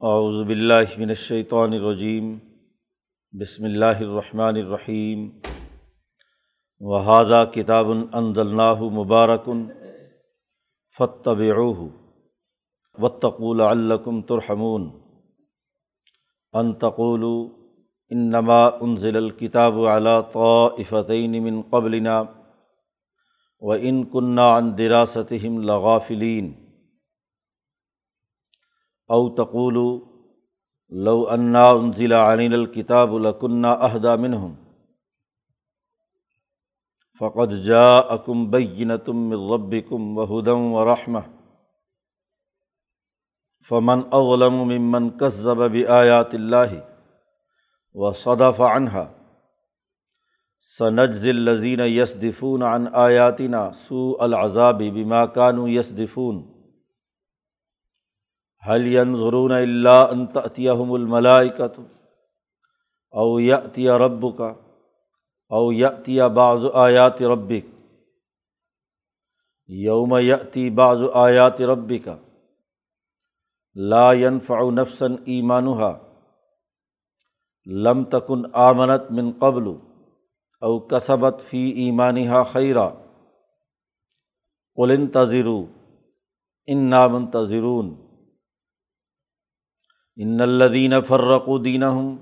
اعوذ باللہ من الشیطان الرجیم، بسم اللہ الرحمن الرحیم وحادہ کتاب انزلناہ مبارکن فتبعوہ واتقوا لعلکم ترحمون۔ ان تقولوا انما انزل الکتاب على طائفتین من قبلنا، وان كنا عن دراستهم لغافلین۔ او تقولو لو انا انزل عن الکتاب لکنہ عہدہ منہم فقد جاءکم بینۃ من ربکم وہدم و رحمہ فمن اظلم ممن كذب بآیات اللہ وصدف عنها سنجزی الذین یصدفون عن آیاتنا سوء العذاب بما كانوا یصدفون حل ینظرون اللہ ان تأتیہم او یأتی رب کا او یأتی بعض آیات ربک یوم یأتی بعض آیات ربک لا ينفع نفسا ایمانها لم تکن آمنت من قبل او کسبت فی ایمانها خیرا قل انتظروا انا منتظرون ان الدین فرق الدین ہم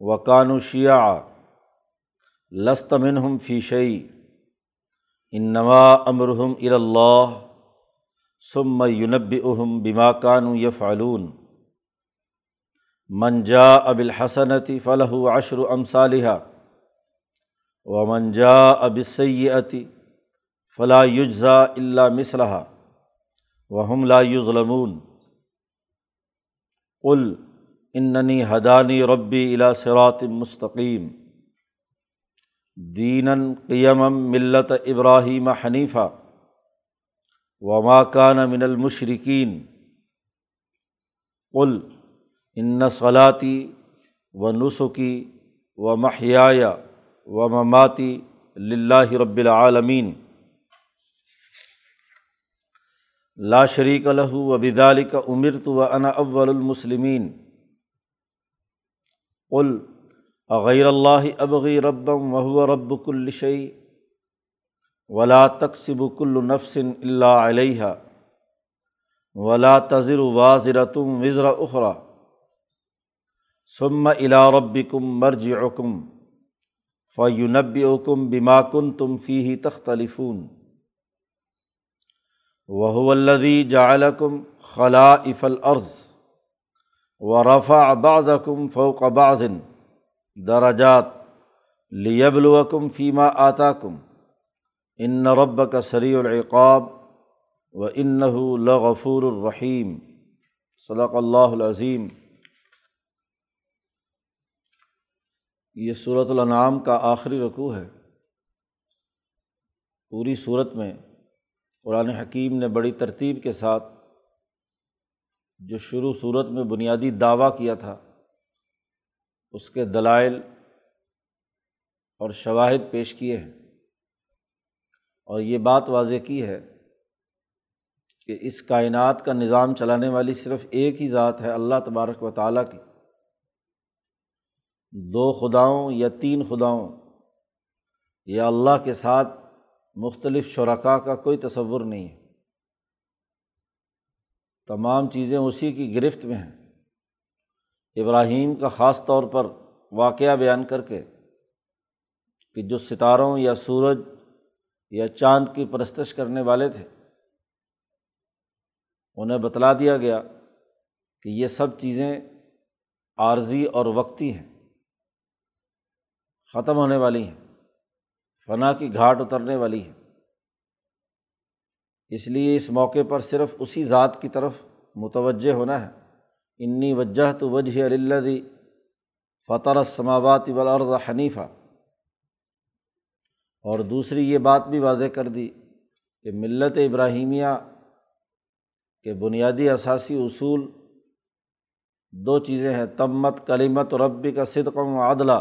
وقان و شیع لست منہم فی شعی ان نما امرحم الا ثم یونب اہم بما کانو یفعلون منجا اب الحسنتی فلاح عشر امثالحہ و منجا اب سیتی فلاح یجزا اللہ مصلحہ وحم لا یظلمون قل اننی حدانی ربی الا صراط مستقیم۔ دین قیم ملت ابراہیم حنیفہ۔ و کان من المشرقین قل ان صلاطی و نسخی و محیا و مماتی لاہ رب العالمین۔ لا شریک الح و بدال کا عمر تو و انا اول المسلمین۔ قل اللہ ابغی ربم وهو رب کل شعی ولا تقسب کل نفسن اللہ علیہ ولا تذر واضرتم وزر اخرا ثم الا ربکم مرجعکم فیونبئکم بما کنتم فیہ تختلفون۔ وہ الدی جالکم خلا افل عرض و رفا بعضکم فوق بعضن دراجات لیبلوکم فیما آتا کم ان رب کا سری العقاب و ان قرآن حکیم نے بڑی ترتیب کے ساتھ جو شروع صورت میں بنیادی دعویٰ کیا تھا، اس کے دلائل اور شواہد پیش کیے ہیں۔ اور یہ بات واضح کی ہے کہ اس کائنات کا نظام چلانے والی صرف ایک ہی ذات ہے، اللہ تبارک و تعالیٰ کی۔ دو خداؤں یا تین خداؤں یا اللہ کے ساتھ مختلف شرکا کا کوئی تصور نہیں ہے۔ تمام چیزیں اسی کی گرفت میں ہیں۔ ابراہیم کا خاص طور پر واقعہ بیان کر کے کہ جو ستاروں یا سورج یا چاند کی پرستش کرنے والے تھے، انہیں بتلا دیا گیا کہ یہ سب چیزیں عارضی اور وقتی ہیں، ختم ہونے والی ہیں۔ فنا کی گھاٹ اترنے والی ہے اس لیے اس موقع پر صرف اسی ذات کی طرف متوجہ ہونا ہے۔ انی وجہ تو وجہ اللہ فطر السماوات والارض حنیفہ اور دوسری یہ بات بھی واضح کر دی کہ ملت ابراہیمیہ کے بنیادی اثاثی اصول دو چیزیں ہیں۔ تمت کلیمت ربی کا صدقم و عدلہ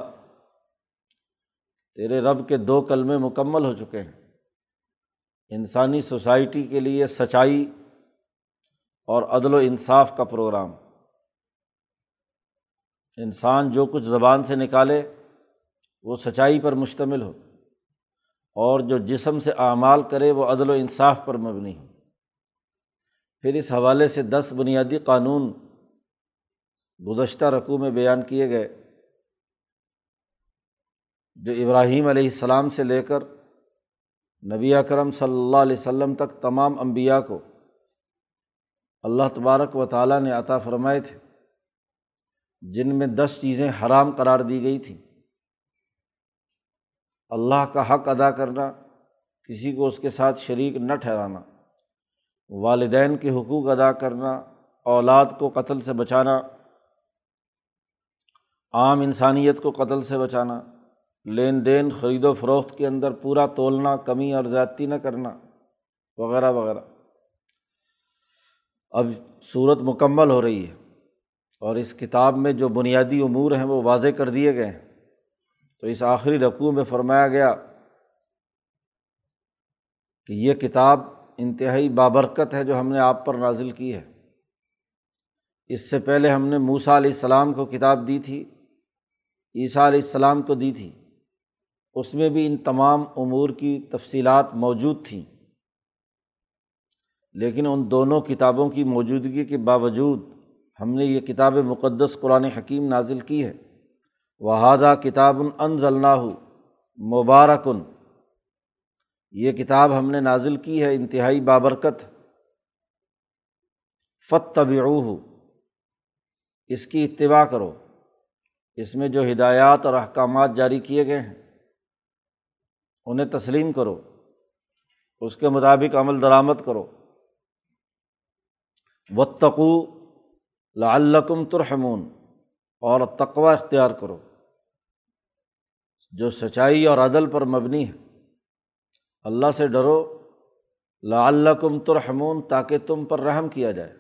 تیرے رب کے دو کلمے مکمل ہو چکے ہیں۔ انسانی سوسائٹی کے لیے سچائی اور عدل و انصاف کا پروگرام۔ انسان جو کچھ زبان سے نکالے، وہ سچائی پر مشتمل ہو۔ اور جو جسم سے اعمال کرے، وہ عدل و انصاف پر مبنی ہو۔ پھر اس حوالے سے دس بنیادی قانون گزشتہ رقوع میں بیان کیے گئے۔ جو ابراہیم علیہ السلام سے لے کر نبی اکرم صلی اللہ علیہ وسلم تک تمام انبیاء کو اللہ تبارک و تعالیٰ نے عطا فرمائے تھے، جن میں دس چیزیں حرام قرار دی گئی تھیں۔ اللہ کا حق ادا کرنا، کسی کو اس کے ساتھ شریک نہ ٹھہرانا، والدین کے حقوق ادا کرنا، اولاد کو قتل سے بچانا، عام انسانیت کو قتل سے بچانا لین دین، خرید و فروخت کے اندر پورا تولنا، کمی اور زیادتی نہ کرنا، وغیرہ وغیرہ۔ اب صورت مکمل ہو رہی ہے اور اس کتاب میں جو بنیادی امور ہیں وہ واضح کر دیے گئے ہیں۔ تو اس آخری رقوع میں فرمایا گیا کہ یہ کتاب انتہائی بابرکت ہے جو ہم نے آپ پر نازل کی ہے۔ اس سے پہلے ہم نے موسا علیہ السلام کو کتاب دی تھی، عیسیٰ علیہ السلام کو دی تھی۔ اس میں بھی ان تمام امور کی تفصیلات موجود تھیں۔ لیکن ان دونوں کتابوں کی موجودگی کے باوجود ہم نے یہ کتاب مقدس قرآن حکیم نازل کی ہے۔ وہادہ کتاب ان ضلع مبارکن۔ یہ کتاب ہم نے نازل کی ہے انتہائی بابرکت۔ فت طبی اس کی اتباع کرو۔ اس میں جو ہدایات اور احکامات جاری کیے گئے ہیں۔ انہیں تسلیم کرو۔ اس کے مطابق عمل درآمد کرو۔ و تقو لعلکم ترحمون، اور تقوا اختیار کرو، جو سچائی اور عدل پر مبنی ہے۔ اللہ سے ڈرو، لعلکم ترحمون، تاکہ تم پر رحم کیا جائے۔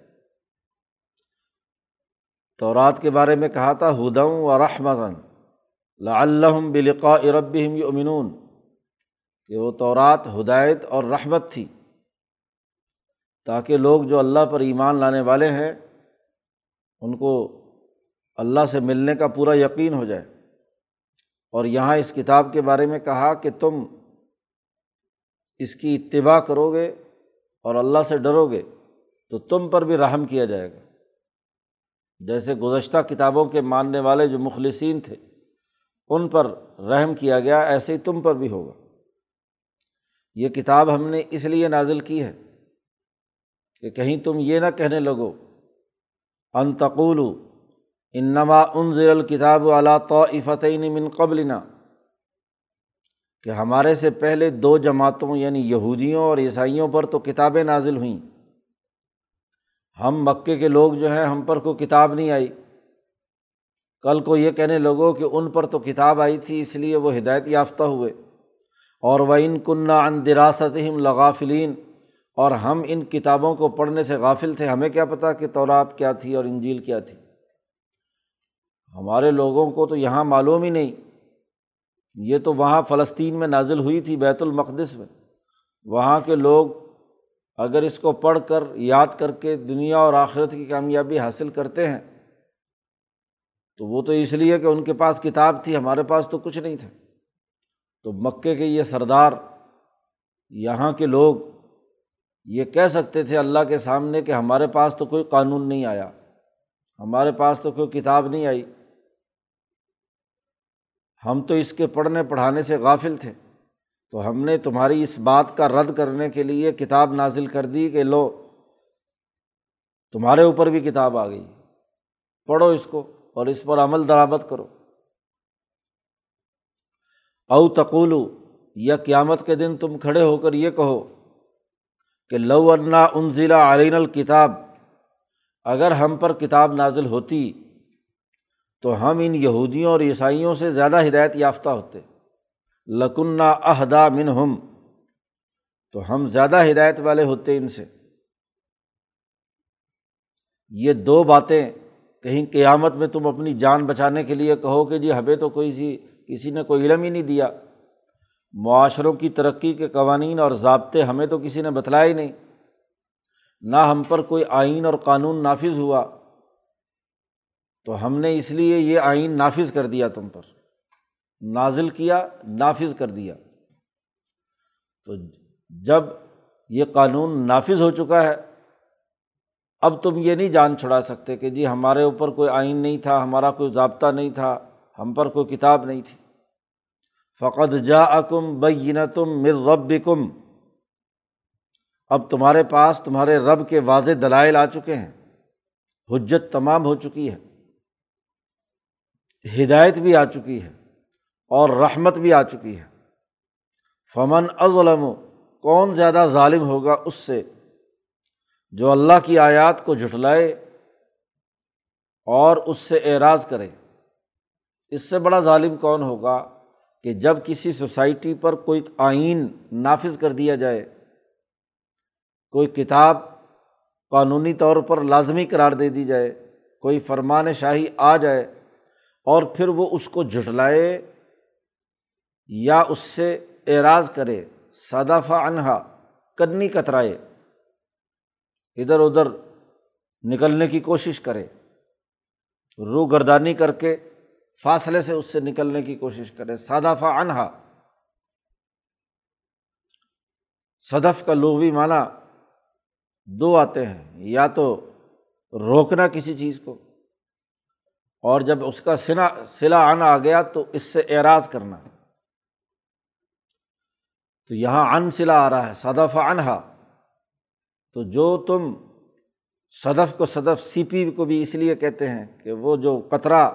تو رات کے بارے میں کہا تھا ہدم و رحمن لعلہم بلقاء ربہم یؤمنون۔ کہ وہ تورات، ہدایت اور رحمت تھی۔ تاکہ لوگ جو اللہ پر ایمان لانے والے ہیں، ان کو اللہ سے ملنے کا پورا یقین ہو جائے۔ اور یہاں اس کتاب کے بارے میں کہا کہ تم اس کی اتباع کرو گے اور اللہ سے ڈرو گے تو تم پر بھی رحم کیا جائے گا۔ جیسے گزشتہ کتابوں کے ماننے والے جو مخلصین تھے، ان پر رحم کیا گیا، ایسے ہی تم پر بھی ہوگا۔ یہ کتاب ہم نے اس لیے نازل کی ہے کہ کہیں تم یہ نہ کہنے لگو انتقول انما انضر الکتاب علا تو من قبلنا، کہ ہمارے سے پہلے دو جماعتوں یعنی یہودیوں اور عیسائیوں پر تو کتابیں نازل ہوئیں۔ ہم مکے کے لوگ جو ہیں، ہم پر کوئی کتاب نہیں آئی۔ کل کو یہ کہنے لگو کہ ان پر تو کتاب آئی تھی، اس لیے وہ ہدایت یافتہ ہوئے۔ اور وہ ان کنہ ان دراست لغافلین اور ہم ان کتابوں کو پڑھنے سے غافل تھے، ہمیں کیا پتہ کہ تورات کیا تھی اور انجیل کیا تھی۔ ہمارے لوگوں کو تو یہاں معلوم ہی نہیں۔ یہ تو وہاں فلسطین میں نازل ہوئی تھی، بیت المقدس میں۔ وہاں کے لوگ اگر اس کو پڑھ کر یاد کر کے دنیا اور آخرت کی کامیابی حاصل کرتے ہیں، تو وہ تو اس لیے کہ ان کے پاس کتاب تھی، ہمارے پاس تو کچھ نہیں تھا۔ تو مکے کے یہ سردار، یہاں کے لوگ یہ کہہ سکتے تھے اللہ کے سامنے کہ ہمارے پاس تو کوئی قانون نہیں آیا، ہمارے پاس تو کوئی کتاب نہیں آئی۔ ہم تو اس کے پڑھنے پڑھانے سے غافل تھے۔ تو ہم نے تمہاری اس بات کا رد کرنے کے لیے کتاب نازل کر دی کہ لو، تمہارے اوپر بھی کتاب آ گئی۔ پڑھو اس کو اور اس پر عمل درآمد کرو۔ او تقولو یا قیامت کے دن تم کھڑے ہو کر یہ کہو کہ لو انا ان ضلع علین الکتاب، اگر ہم پر کتاب نازل ہوتی تو ہم ان یہودیوں اور عیسائیوں سے زیادہ ہدایت یافتہ ہوتے لکنہ عہدہ من ہم تو ہم زیادہ ہدایت والے ہوتے ان سے۔ یہ دو باتیں کہیں قیامت میں تم اپنی جان بچانے کے لیے کہو کہ جی ہمیں تو کوئی سی کسی نے کوئی علم ہی نہیں دیا۔ معاشروں کی ترقی کے قوانین اور ضابطے ہمیں تو کسی نے بتلایا ہی نہیں۔ نہ ہم پر کوئی آئین اور قانون نافذ ہوا۔ تو ہم نے اس لیے یہ آئین نافذ کر دیا تم پر۔ نازل کیا، نافذ کر دیا۔ تو جب یہ قانون نافذ ہو چکا ہے، اب تم یہ نہیں جان چھڑا سکتے کہ جی ہمارے اوپر کوئی آئین نہیں تھا، ہمارا کوئی ضابطہ نہیں تھا، ہم پر کوئی کتاب نہیں تھی۔ فقط جا اکم بین تم مر رب کم اب تمہارے پاس تمہارے رب کے واضح دلائل آ چکے ہیں۔ حجت تمام ہو چکی ہے۔ ہدایت بھی آ چکی ہے۔ اور رحمت بھی آ چکی ہے۔ فمن ازلم کون زیادہ ظالم ہوگا اس سے جو اللہ کی آیات کو جھٹلائے اور اس سے اعراض کرے۔ اس سے بڑا ظالم کون ہوگا؟ کہ جب کسی سوسائٹی پر کوئی آئین نافذ کر دیا جائے، کوئی کتاب قانونی طور پر لازمی قرار دے دی جائے، کوئی فرمان شاہی آ جائے اور پھر وہ اس کو جھٹلائے یا اس سے اعراض کرے صدفہ انہا کنی کترائے، ادھر ادھر نکلنے کی کوشش کرے روح گردانی کر کے فاصلے سے اس سے نکلنے کی کوشش کرے صدفہ انہا صدف کا لغوی معنی دو آتے ہیں۔ یا تو روکنا کسی چیز کو، اور جب اس کا سنا سلا آنا آ گیا تو اس سے اعراض کرنا۔ تو یہاں ان سلا آ رہا ہے، صدف انہا تو جو تم صدف کو صدف سی پی کو بھی اس لیے کہتے ہیں کہ وہ جو قطرہ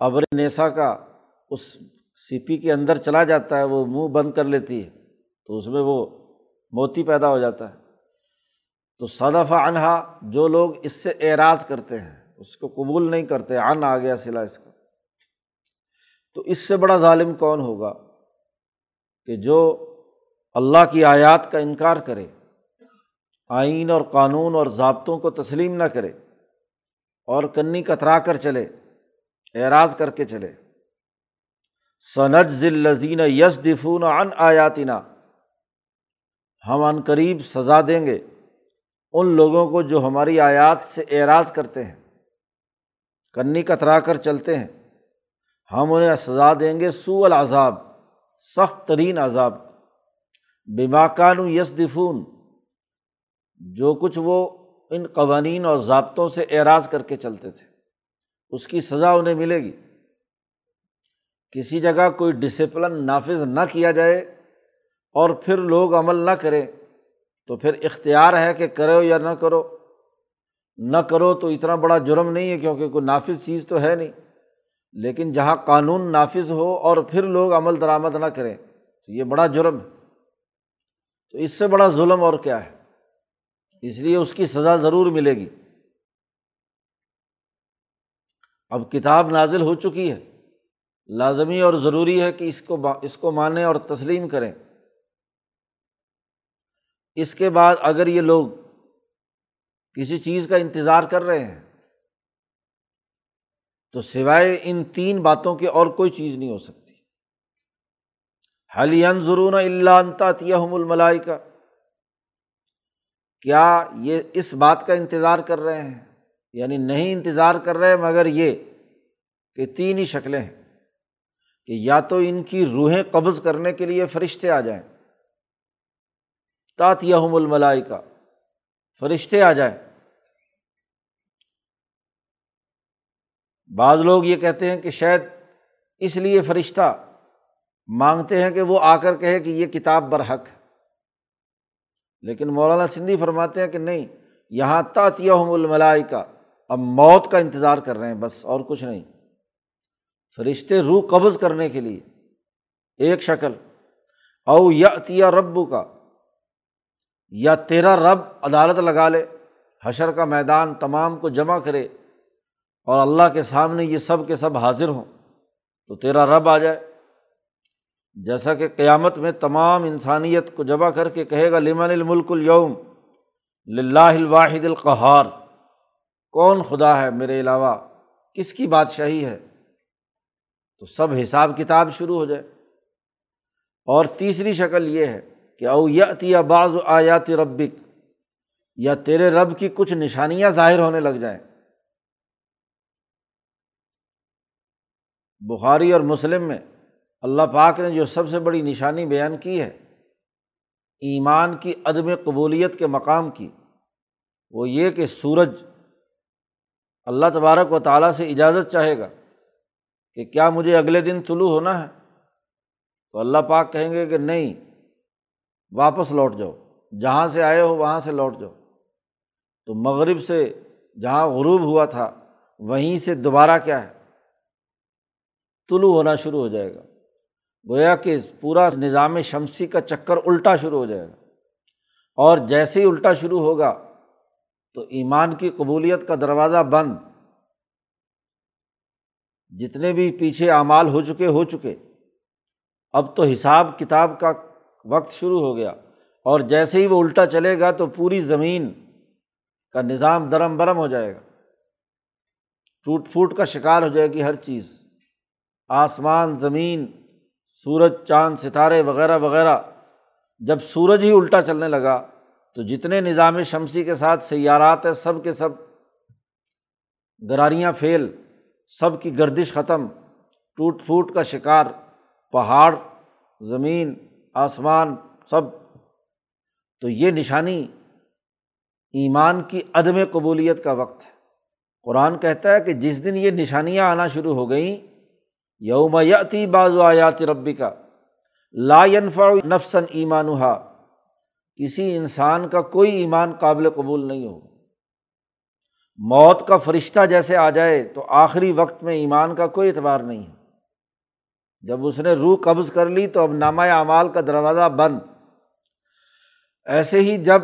ابر نیسا کا اس سی پی کے اندر چلا جاتا ہے، وہ منہ بند کر لیتی ہے، تو اس میں وہ موتی پیدا ہو جاتا ہے۔ تو صدف انہا جو لوگ اس سے اعراض کرتے ہیں، اس کو قبول نہیں کرتے ان آ گیا سلا اس کا۔ تو اس سے بڑا ظالم کون ہوگا کہ جو اللہ کی آیات کا انکار کرے، آئین اور قانون اور ضابطوں کو تسلیم نہ کرے اور کنی کترا کر چلے۔ اعراض کر کے چلے۔ سنج ذلزین یس دفون ان آیاتینہ ہم عن قریب سزا دیں گے ان لوگوں کو جو ہماری آیات سے اعراض کرتے ہیں، کنی کترا کر چلتے ہیں۔ ہم انہیں سزا دیں گے سو العذاب، سخت ترین عذاب۔ بیماکان یس دفون جو کچھ وہ ان قوانین اور ضابطوں سے اعراض کر کے چلتے تھے۔ اس کی سزا انہیں ملے گی۔ کسی جگہ کوئی ڈسپلن نافذ نہ کیا جائے اور پھر لوگ عمل نہ کریں، تو پھر اختیار ہے کہ کرو یا نہ کرو۔ نہ کرو تو اتنا بڑا جرم نہیں ہے کیونکہ کوئی نافذ چیز تو ہے نہیں۔ لیکن جہاں قانون نافذ ہو اور پھر لوگ عمل درآمد نہ کریں، تو یہ بڑا جرم ہے۔ تو اس سے بڑا ظلم اور کیا ہے؟ اس لیے اس کی سزا ضرور ملے گی۔ اب کتاب نازل ہو چکی ہے۔ لازمی اور ضروری ہے کہ اس کو اس کو مانیں اور تسلیم کریں۔ اس کے بعد اگر یہ لوگ کسی چیز کا انتظار کر رہے ہیں، تو سوائے ان تین باتوں کی اور کوئی چیز نہیں ہو سکتی۔ حلین ضرون اللہ انتہم الملائی کا کیا یہ اس بات کا انتظار کر رہے ہیں؟ یعنی نہیں انتظار کر رہے مگر یہ کہ تین ہی شکلیں ہیں کہ یا تو ان کی روحیں قبض کرنے کے لیے فرشتے آ جائیں، تاتیہم الملائی کا فرشتے آ جائیں۔ بعض لوگ یہ کہتے ہیں کہ شاید اس لیے فرشتہ مانگتے ہیں کہ وہ آ کر کہے کہ یہ کتاب برحق ہے۔ لیکن مولانا سندھی فرماتے ہیں کہ نہیں، یہاں تاتیہم الملائی کا اب موت کا انتظار کر رہے ہیں، بس اور کچھ نہیں۔ فرشتے روح قبض کرنے کے لیے، ایک شکل، او یا عطیہ ربو کا یا تیرا رب عدالت لگا لے، حشر کا میدان تمام کو جمع کرے، اور اللہ کے سامنے یہ سب کے سب حاضر ہوں، تو تیرا رب آ جائے۔ جیسا کہ قیامت میں تمام انسانیت کو جمع کر کے کہے گا، لمن الملک الوم الواحد القہار۔ کون خدا ہے میرے علاوہ؟ کس کی بادشاہی ہے؟ تو سب حساب کتاب شروع ہو جائے۔ اور تیسری شکل یہ ہے کہ او یا بعض آیات ربک، یا تیرے رب کی کچھ نشانیاں ظاہر ہونے لگ جائیں۔ بخاری اور مسلم میں اللہ پاک نے جو سب سے بڑی نشانی بیان کی ہے، ایمان کی عدم قبولیت کے مقام کی، وہ یہ کہ سورج اللہ تبارک و تعالیٰ سے اجازت چاہے گا کہ کیا مجھے اگلے دن طلوع ہونا ہے؟ تو اللہ پاک کہیں گے کہ نہیں، واپس لوٹ جاؤ۔ جہاں سے آئے ہو وہاں سے لوٹ جاؤ۔ تو مغرب سے جہاں غروب ہوا تھا، وہیں سے دوبارہ کیا ہے؟ طلوع ہونا شروع ہو جائے گا۔ گویا کہ پورا نظام شمسی کا چکر الٹا شروع ہو جائے گا۔ اور جیسے ہی الٹا شروع ہوگا تو ایمان کی قبولیت کا دروازہ بند۔ جتنے بھی پیچھے اعمال ہو چکے ہو چکے۔ اب تو حساب کتاب کا وقت شروع ہو گیا۔ اور جیسے ہی وہ الٹا چلے گا تو پوری زمین کا نظام درم برم ہو جائے گا۔ ٹوٹ پھوٹ کا شکار ہو جائے گی ہر چیز۔ آسمان، زمین، سورج، چاند، ستارے وغیرہ وغیرہ۔ جب سورج ہی الٹا چلنے لگا تو جتنے نظام شمسی کے ساتھ سیارات ہیں، سب کے سب گراریاں پھیل سب کی گردش ختم، ٹوٹ پھوٹ کا شکار، پہاڑ، زمین، آسمان، سب۔ تو یہ نشانی ایمان کی عدم قبولیت کا وقت ہے۔ قرآن کہتا ہے کہ جس دن یہ نشانیاں آنا شروع ہو گئیں، یوم یتی باز و آیات ربی کا لا ينفع نفسن ایمان کسی انسان کا کوئی ایمان قابل قبول نہیں ہو۔ موت کا فرشتہ جیسے آ جائے تو آخری وقت میں ایمان کا کوئی اعتبار نہیں ہے۔ جب اس نے روح قبض کر لی تو اب نامہ اعمال کا دروازہ بند۔ ایسے ہی جب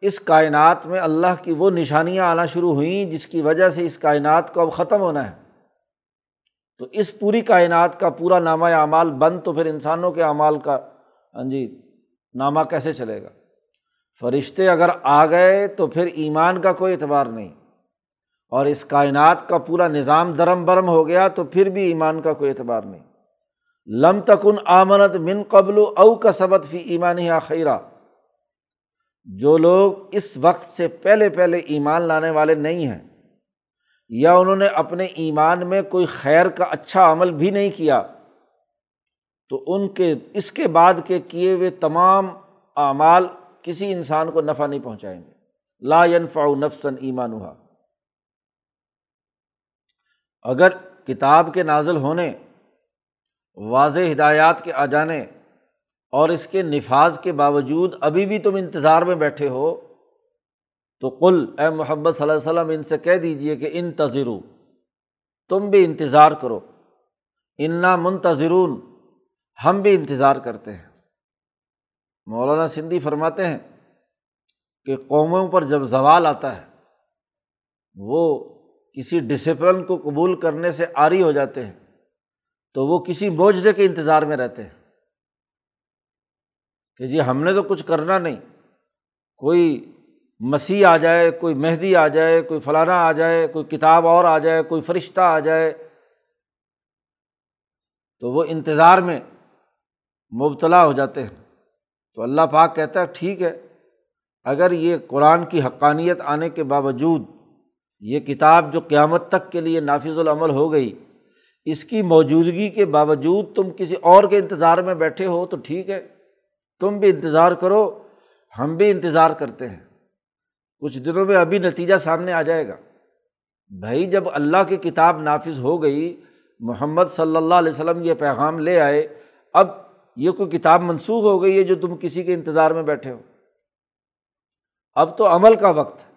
اس کائنات میں اللہ کی وہ نشانیاں آنا شروع ہوئیں جس کی وجہ سے اس کائنات کو اب ختم ہونا ہے، تو اس پوری کائنات کا پورا نامہ اعمال بند تو پھر انسانوں کے اعمال کا۔ ہاں جی نامہ کیسے چلے گا؟ فرشتے اگر آ گئے تو پھر ایمان کا کوئی اعتبار نہیں۔ اور اس کائنات کا پورا نظام درم برم ہو گیا تو پھر بھی ایمان کا کوئی اعتبار نہیں۔ لم تکن آمنت من قبل او کا سبق فی ایمان خیرہ جو لوگ اس وقت سے پہلے پہلے ایمان لانے والے نہیں ہیں، یا انہوں نے اپنے ایمان میں کوئی خیر کا اچھا عمل بھی نہیں کیا، تو ان کے، اس کے بعد کے کیے ہوئے تمام اعمال کسی انسان کو نفع نہیں پہنچائیں گے۔ لا ينفع نفسن ایمان اگر کتاب کے نازل ہونے، واضح ہدایات کے آ جانے اور اس کے نفاذ کے باوجود ابھی بھی تم انتظار میں بیٹھے ہو، تو کل اے محبت صلی اللہ علیہ وسلم، ان سے کہہ دیجیے کہ ان تم بھی انتظار کرو۔ انا منتظرون، ہم بھی انتظار کرتے ہیں۔ مولانا سندھی فرماتے ہیں کہ قوموں پر جب زوال آتا ہے، وہ کسی ڈسپلن کو قبول کرنے سے آری ہو جاتے ہیں، تو وہ کسی معجزے کے انتظار میں رہتے ہیں۔ کہ جی ہم نے تو کچھ کرنا نہیں، کوئی مسیح آ جائے، کوئی مہدی آ جائے، کوئی فلانا آ جائے، کوئی کتاب اور آ جائے، کوئی فرشتہ آ جائے، تو وہ انتظار میں مبتلا ہو جاتے ہیں۔ تو اللہ پاک کہتا ہے، ٹھیک ہے، اگر یہ قرآن کی حقانیت آنے کے باوجود یہ کتاب جو قیامت تک کے لیے نافذ العمل ہو گئی، اس کی موجودگی کے باوجود تم کسی اور کے انتظار میں بیٹھے ہو تو ٹھیک ہے، تم بھی انتظار کرو، ہم بھی انتظار کرتے ہیں۔ کچھ دنوں میں ابھی نتیجہ سامنے آ جائے گا۔ بھائی، جب اللہ کی کتاب نافذ ہو گئی، محمد صلی اللہ علیہ وسلم یہ پیغام لے آئے، اب یہ کوئی کتاب منسوخ ہو گئی ہے جو تم کسی کے انتظار میں بیٹھے ہو؟ اب تو عمل کا وقت ہے۔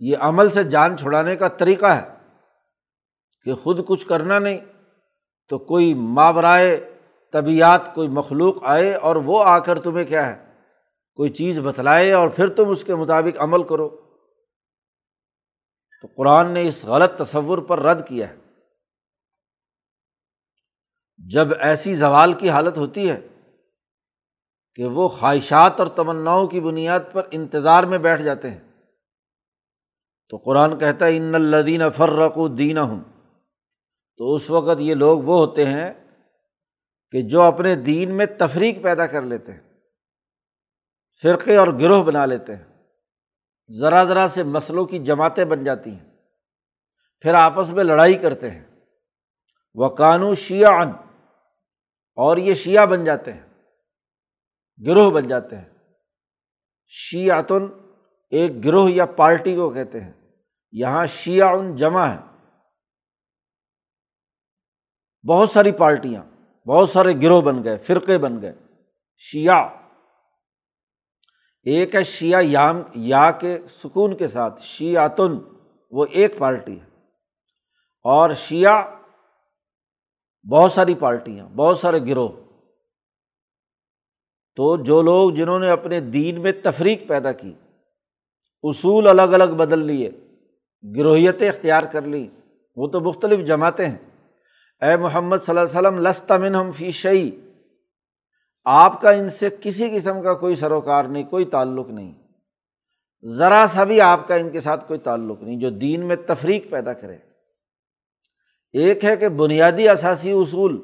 یہ عمل سے جان چھڑانے کا طریقہ ہے کہ خود کچھ کرنا نہیں تو کوئی ماورائے طبیعت، کوئی مخلوق آئے اور وہ آ کر تمہیں کیا ہے؟ کوئی چیز بتلائے اور پھر تم اس کے مطابق عمل کرو۔ تو قرآن نے اس غلط تصور پر رد کیا ہے۔ جب ایسی زوال کی حالت ہوتی ہے کہ وہ خواہشات اور تمناؤں کی بنیاد پر انتظار میں بیٹھ جاتے ہیں، تو قرآن کہتا ہے، ان الدین فرق و دین ہوں تو اس وقت یہ لوگ وہ ہوتے ہیں کہ جو اپنے دین میں تفریق پیدا کر لیتے ہیں، فرقے اور گروہ بنا لیتے ہیں۔ ذرا ذرا سے مسلوں کی جماعتیں بن جاتی ہیں، پھر آپس میں لڑائی کرتے ہیں۔ و قانو شیعہ اور یہ شیعہ بن جاتے ہیں، گروہ بن جاتے ہیں۔ شیعتن ایک گروہ یا پارٹی کو کہتے ہیں۔ یہاں شیعہ ان جمع ہے بہت ساری پارٹیاں، بہت سارے گروہ بن گئے، فرقے بن گئے۔ شیعہ، ایک ہے شیعہ یام، یا کے سکون کے ساتھ، شیعتن وہ ایک پارٹی ہے۔ اور شیعہ بہت ساری پارٹیاں بہت سارے گروہ۔ تو جو لوگ جنہوں نے اپنے دین میں تفریق پیدا کی، اصول الگ الگ بدل لیے، گروہیتیں اختیار کر لی، وہ تو مختلف جماعتیں ہیں۔ اے محمد صلی اللہ علیہ وسلم لستا ہم فی شعی آپ کا ان سے کسی قسم کا کوئی سروکار نہیں، کوئی تعلق نہیں۔ ذرا سا بھی آپ کا ان کے ساتھ کوئی تعلق نہیں جو دین میں تفریق پیدا کرے۔ ایک ہے کہ بنیادی اثاثی اصول،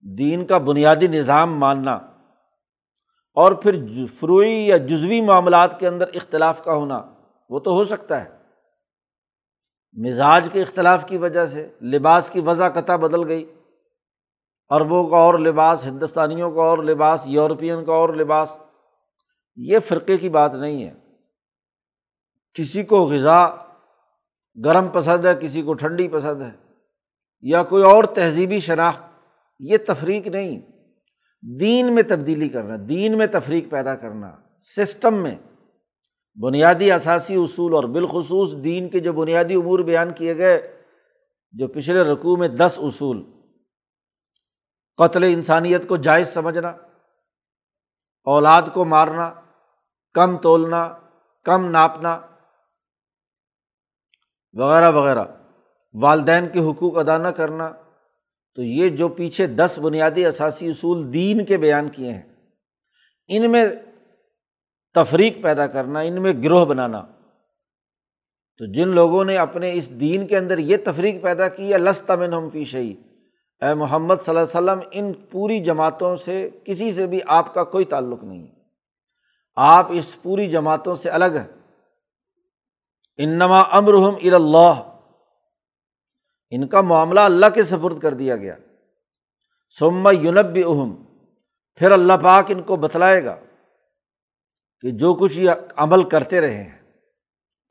دین کا بنیادی نظام ماننا اور پھر فروئی یا جزوی معاملات کے اندر اختلاف کا ہونا، وہ تو ہو سکتا ہے۔ مزاج کے اختلاف کی وجہ سے لباس کی وضع قطع بدل گئی عربوں کا اور لباس، ہندوستانیوں کا اور لباس، یورپین کا اور لباس، یہ فرقے کی بات نہیں ہے۔ کسی کو غذا گرم پسند ہے، کسی کو ٹھنڈی پسند ہے۔ یا کوئی اور تہذیبی شناخت، یہ تفریق نہیں۔ دین میں تبدیلی کرنا، دین میں تفریق پیدا کرنا، سسٹم میں۔ بنیادی اثاثی اصول اور بالخصوص دین کے جو بنیادی امور بیان کیے گئے، جو پچھلے رقوع میں دس اصول۔ قتل انسانیت کو جائز سمجھنا، اولاد کو مارنا، کم تولنا، کم ناپنا، وغیرہ وغیرہ۔ والدین کے حقوق ادا نہ کرنا۔ تو یہ جو پیچھے دس بنیادی اثاثی اصول دین کے بیان کیے ہیں، ان میں تفریق پیدا کرنا، ان میں گروہ بنانا۔ تو جن لوگوں نے اپنے اس دین کے اندر یہ تفریق پیدا کی ہے لستا میں ہم فی شعی اے محمد صلی اللہ علیہ وسلم، ان پوری جماعتوں سے کسی سے بھی آپ کا کوئی تعلق نہیں۔ آپ اس پوری جماعتوں سے الگ ہیں۔ انما امرحم الا ان کا معاملہ اللہ کے سفرد کر دیا گیا۔ سما یونب اہم پھر اللہ پاک ان کو بتلائے گا کہ جو کچھ یہ عمل کرتے رہے ہیں،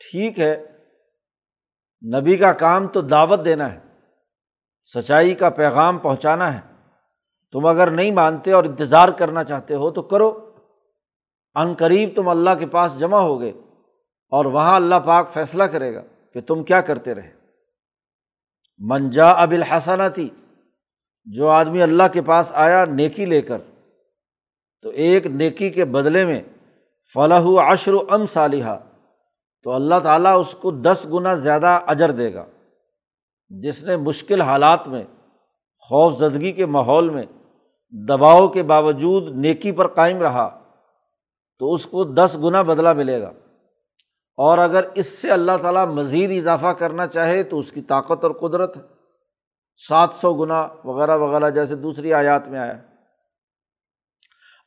ٹھیک ہے، نبی کا کام تو دعوت دینا ہے، سچائی کا پیغام پہنچانا ہے، تم اگر نہیں مانتے اور انتظار کرنا چاہتے ہو تو کرو۔ عن قریب تم اللہ کے پاس جمع ہو گئے اور وہاں اللہ پاک فیصلہ کرے گا کہ تم کیا کرتے رہے۔ منجا اب الحسن تھی جو آدمی اللہ کے پاس آیا نیکی لے کر، تو ایک نیکی کے بدلے میں فلاح عشر و ام صالحہ تو اللہ تعالیٰ اس کو دس گنا زیادہ اجر دے گا۔ جس نے مشکل حالات میں، خوف زدگی کے ماحول میں دباؤ کے باوجود نیکی پر قائم رہا، تو اس کو دس گنا بدلا ملے گا۔ اور اگر اس سے اللہ تعالیٰ مزید اضافہ کرنا چاہے تو اس کی طاقت اور قدرت سات سو گنا وغیرہ وغیرہ جیسے دوسری آیات میں آیا۔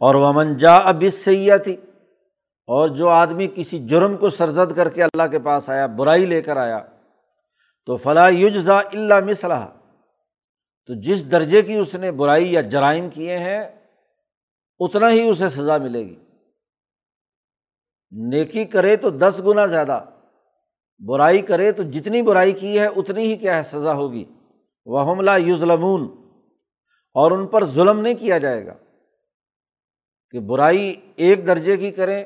اور وہ منجا اب اس سیاح تھی اور جو آدمی کسی جرم کو سرزد کر کے اللہ کے پاس آیا، برائی لے کر آیا، تو فلاح یوجزا اللہ مصلاح تو جس درجے کی اس نے برائی یا جرائم کیے ہیں، اتنا ہی اسے سزا ملے گی۔ نیکی کرے تو دس گنا زیادہ، برائی کرے تو جتنی برائی کی ہے اتنی ہی کیا ہے سزا ہوگی۔ وہ حملہ یوزلمون اور ان پر ظلم نہیں کیا جائے گا۔ کہ برائی ایک درجے کی کریں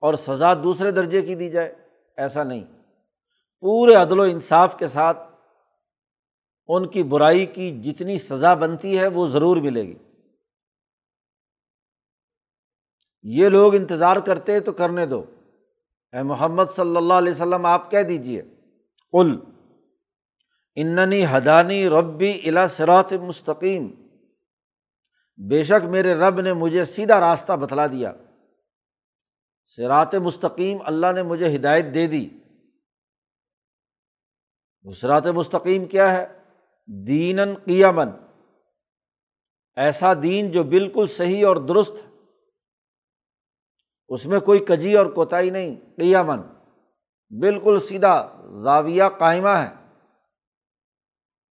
اور سزا دوسرے درجے کی دی جائے، ایسا نہیں۔ پورے عدل و انصاف کے ساتھ ان کی برائی کی جتنی سزا بنتی ہے وہ ضرور ملے گی۔ یہ لوگ انتظار کرتے تو کرنے دو۔ اے محمد صلی اللہ علیہ وسلم، آپ کہہ دیجیے کل اننی حدانی ربی الا سرات مستقیم۔ بے شک میرے رب نے مجھے سیدھا راستہ بتلا دیا۔ سرات مستقیم، اللہ نے مجھے ہدایت دے دی۔ سرات مستقیم کیا ہے؟ دین قیامن ایسا دین جو بالکل صحیح اور درست ہے اس میں کوئی کجی اور کوتاہی نہیں قیامن بالکل سیدھا زاویہ قائمہ ہے۔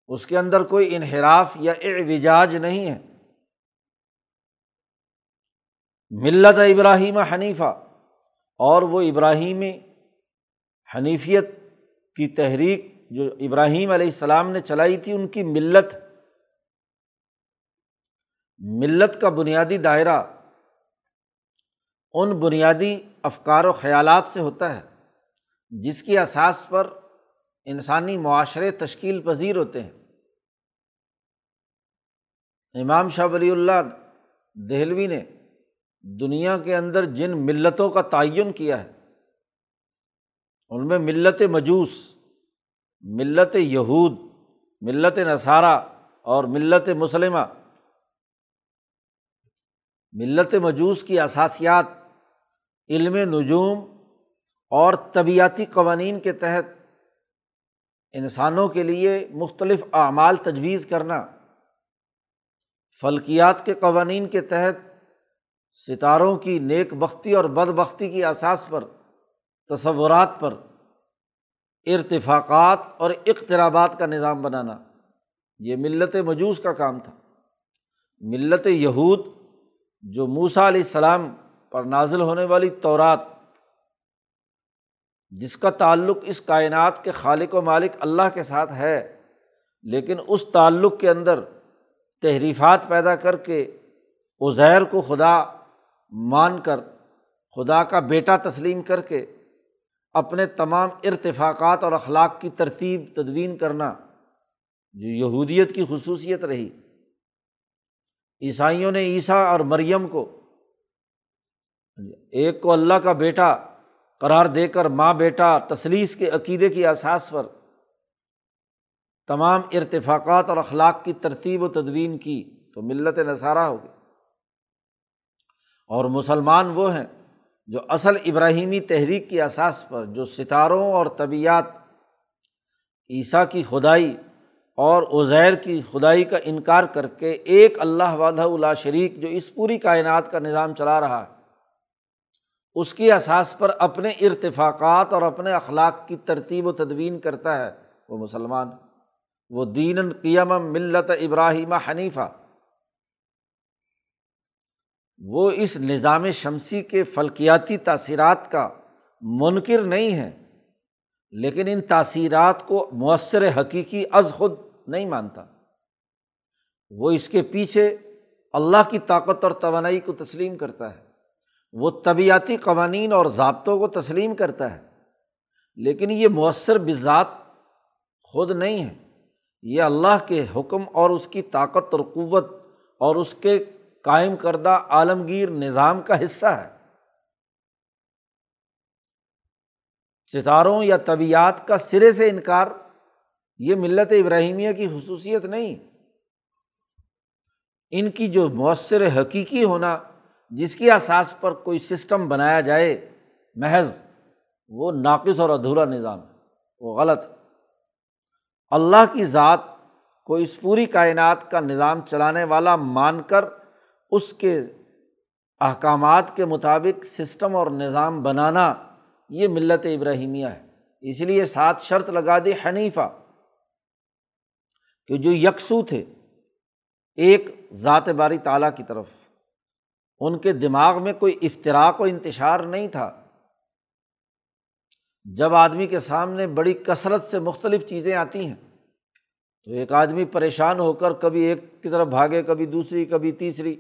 اس کے اندر کوئی انحراف یا اعوجاج نہیں ہے۔ ملت ابراہیم حنیفہ۔ اور وہ ابراہیمی حنیفیت کی تحریک جو ابراہیم علیہ السلام نے چلائی تھی، ان کی ملت۔ ملت کا بنیادی دائرہ ان بنیادی افکار و خیالات سے ہوتا ہے، جس کی اساس پر انسانی معاشرے تشکیل پذیر ہوتے ہیں۔ امام شاہ ولی اللہ دہلوی نے دنیا کے اندر جن ملتوں کا تعین کیا ہے، ان میں ملت مجوس، ملت یہود، ملت نصارہ اور ملت مسلمہ، ملت مجوس کی اثاسیات علم نجوم اور طبیعتی قوانین کے تحت انسانوں کے لیے مختلف اعمال تجویز کرنا، فلکیات کے قوانین کے تحت ستاروں کی نیک بختی اور بد بختی کی اساس پر، تصورات پر ارتفاقات اور اقترابات کا نظام بنانا۔ یہ ملت مجوس کا کام تھا۔ ملت یہود جو موسا علیہ السلام پر نازل ہونے والی تورات، جس کا تعلق اس کائنات کے خالق و مالک اللہ کے ساتھ ہے، لیکن اس تعلق کے اندر تحریفات پیدا کر کے ازیر کو خدا مان کر، خدا کا بیٹا تسلیم کر کے اپنے تمام ارتفاقات اور اخلاق کی ترتیب، تدوین کرنا جو یہودیت کی خصوصیت رہی۔ عیسائیوں نے عیسیٰ اور مریم کو ایک کو اللہ کا بیٹا قرار دے کر ماں بیٹا تصلیس کے عقیدے کی احساس پر تمام ارتفاقات اور اخلاق کی ترتیب و تدوین کی تو ملت نصارہ ہوگی اور مسلمان وہ ہیں جو اصل ابراہیمی تحریک کی اساس پر جو ستاروں اور طبیعت عیسیٰ کی خدائی اور عزیر کی خدائی کا انکار کر کے ایک اللہ وحدہ اللہ شریک جو اس پوری کائنات کا نظام چلا رہا ہے۔ اس کی اساس پر اپنے ارتفاقات اور اپنے اخلاق کی ترتیب و تدوین کرتا ہے وہ مسلمان۔ وہ دین قیم ملت ابراہیم حنیفہ۔ وہ اس نظام شمسی کے فلکیاتی تاثیرات کا منکر نہیں ہے، لیکن ان تاثیرات کو مؤثر حقیقی از خود نہیں مانتا۔ وہ اس کے پیچھے اللہ کی طاقت اور توانائی کو تسلیم کرتا ہے۔ وہ طبیعتی قوانین اور ضابطوں کو تسلیم کرتا ہے۔ لیکن یہ مؤثر بذات خود نہیں ہے۔ یہ اللہ کے حکم اور اس کی طاقت اور قوت اور اس کے قائم کردہ عالمگیر نظام کا حصہ ہے۔ ستاروں یا طبیعت کا سرے سے انکار یہ ملت ابراہیمیہ کی خصوصیت نہیں۔ ان کی جو مؤثر حقیقی ہونا جس کی اساس پر کوئی سسٹم بنایا جائے، محض وہ ناقص اور ادھورا نظام ہے، وہ غلط اللہ کی ذات کو اس پوری کائنات کا نظام چلانے والا مان کر اس کے احکامات کے مطابق سسٹم اور نظام بنانا یہ ملت ابراہیمیہ ہے۔ اس لیے سات شرط لگا دی حنیفہ کہ جو یکسو تھے، ایک ذات باری تعالیٰ کی طرف۔ ان کے دماغ میں کوئی افطراک و انتشار نہیں تھا۔ جب آدمی کے سامنے بڑی کثرت سے مختلف چیزیں آتی ہیں، تو ایک آدمی پریشان ہو کر کبھی ایک کی طرف بھاگے، کبھی دوسری، کبھی تیسری۔